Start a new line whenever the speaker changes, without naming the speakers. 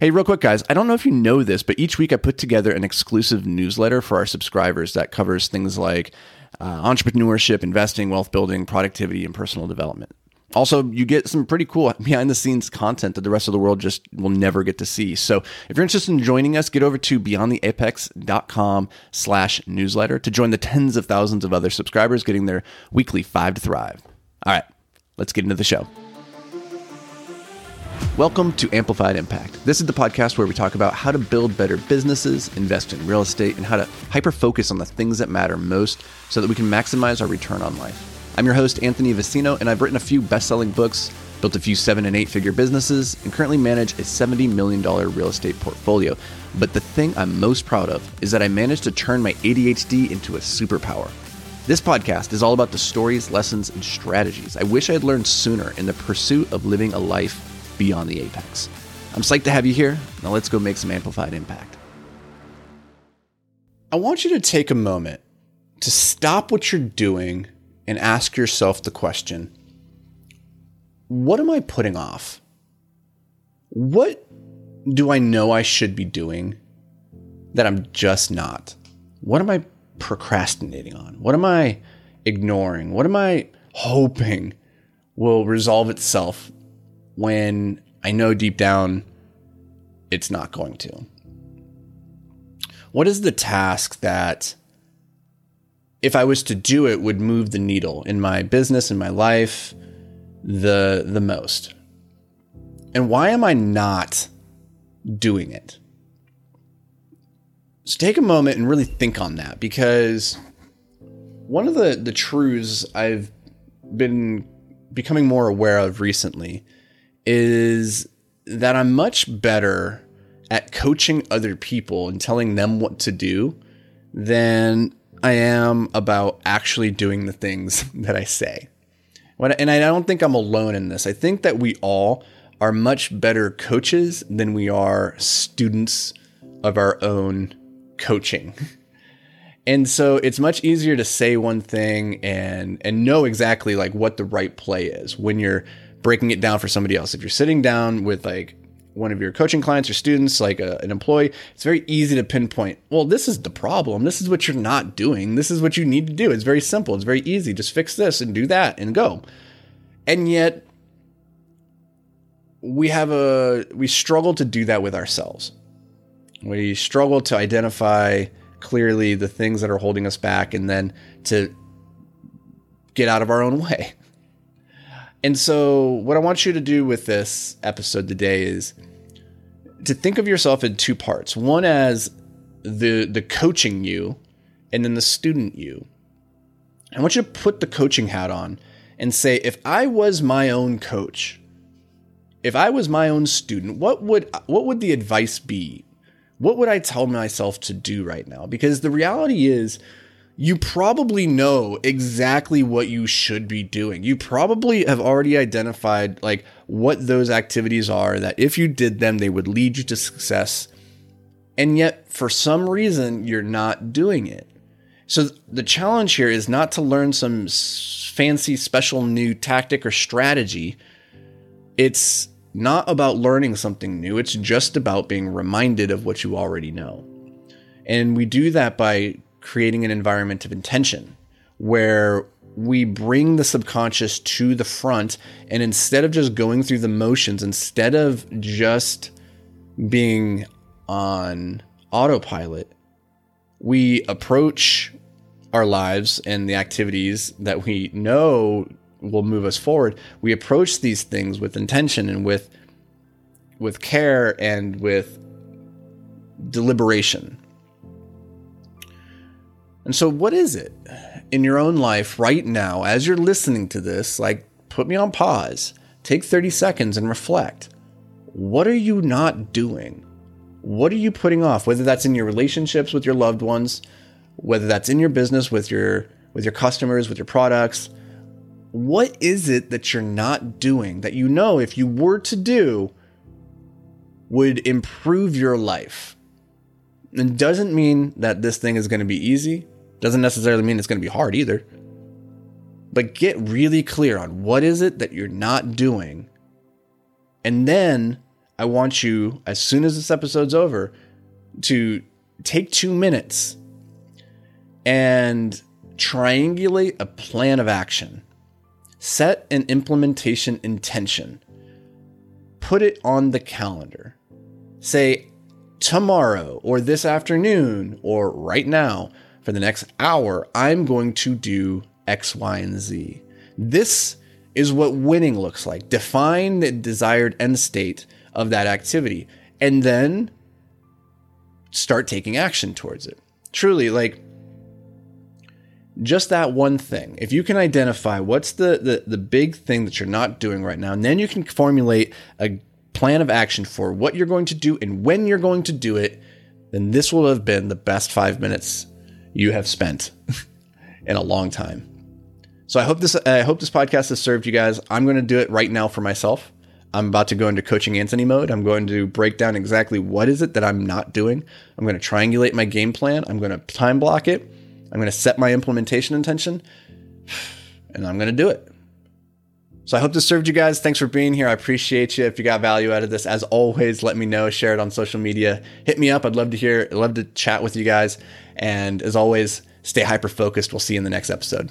Hey, real quick, guys, I don't know if you know this, but each week I put together an exclusive newsletter for our subscribers that covers things like uh, entrepreneurship, investing, wealth building, productivity, and personal development. Also, you get some pretty cool behind the scenes content that the rest of the world just will never get to see. So if you're interested in joining us, get over to beyondtheapex.com slash newsletter to join the tens of thousands of other subscribers getting their weekly five to thrive. All right, let's get into the show. Welcome to Amplified Impact. This is the podcast where we talk about how to build better businesses, invest in real estate, and how to hyper focus on the things that matter most so that we can maximize our return on life. I'm your host, Anthony Vicino, and I've written a few best selling books, built a few seven and eight figure businesses, and currently manage a $70 million real estate portfolio. But the thing I'm most proud of is that I managed to turn my ADHD into a superpower. This podcast is all about the stories, lessons, and strategies I wish I had learned sooner in the pursuit of living a life beyond the apex. I'm psyched to have you here. Now let's go make some amplified impact. I want you to take a moment to stop what you're doing and ask yourself the question What am I putting off? What do I know I should be doing that I'm just not? What am I procrastinating on? What am I ignoring? What am I hoping will resolve itself when I know deep down it's not going to? What is the task that, if I was to do it, would move the needle in my business, in my life, the, the most? And why am I not doing it? So take a moment and really think on that because one of the, the truths I've been becoming more aware of recently is that I'm much better at coaching other people and telling them what to do than I am about actually doing the things that I say. And I don't think I'm alone in this. I think that we all are much better coaches than we are students of our own coaching. And so it's much easier to say one thing and and know exactly like what the right play is when you're breaking it down for somebody else. If you're sitting down with like one of your coaching clients or students, like a, an employee, it's very easy to pinpoint, well, this is the problem. This is what you're not doing. This is what you need to do. It's very simple. It's very easy. Just fix this and do that and go. And yet, we have a, we struggle to do that with ourselves. We struggle to identify clearly the things that are holding us back and then to get out of our own way. And so, what I want you to do with this episode today is to think of yourself in two parts. One as the the coaching you, and then the student you. I want you to put the coaching hat on and say, if I was my own coach, if I was my own student, what would what would the advice be? What would I tell myself to do right now? Because the reality is you probably know exactly what you should be doing. You probably have already identified like what those activities are that if you did them they would lead you to success. And yet for some reason you're not doing it. So the challenge here is not to learn some fancy special new tactic or strategy. It's not about learning something new. It's just about being reminded of what you already know. And we do that by creating an environment of intention where we bring the subconscious to the front and instead of just going through the motions instead of just being on autopilot we approach our lives and the activities that we know will move us forward. We approach these things with intention and with with care and with deliberation and so, what is it in your own life right now, as you're listening to this? Like, put me on pause, take 30 seconds and reflect. What are you not doing? What are you putting off? Whether that's in your relationships with your loved ones, whether that's in your business with your with your customers, with your products, what is it that you're not doing that you know if you were to do would improve your life? It doesn't mean that this thing is going to be easy. Doesn't necessarily mean it's going to be hard either. But get really clear on what is it that you're not doing. And then I want you, as soon as this episode's over, to take two minutes and triangulate a plan of action. Set an implementation intention. Put it on the calendar. Say, tomorrow or this afternoon or right now for the next hour, I'm going to do X, Y, and Z. This is what winning looks like. Define the desired end state of that activity and then start taking action towards it. Truly, like just that one thing. If you can identify what's the, the the big thing that you're not doing right now, and then you can formulate a plan of action for what you're going to do and when you're going to do it, then this will have been the best five minutes you have spent in a long time. So I hope this I hope this podcast has served you guys. I'm going to do it right now for myself. I'm about to go into coaching Anthony mode. I'm going to break down exactly what is it that I'm not doing. I'm going to triangulate my game plan. I'm going to time block it. I'm going to set my implementation intention and I'm going to do it. So I hope this served you guys. Thanks for being here. I appreciate you. If you got value out of this, as always, let me know. Share it on social media. Hit me up. I'd love to hear, I'd love to chat with you guys. And as always, stay hyper focused. We'll see you in the next episode.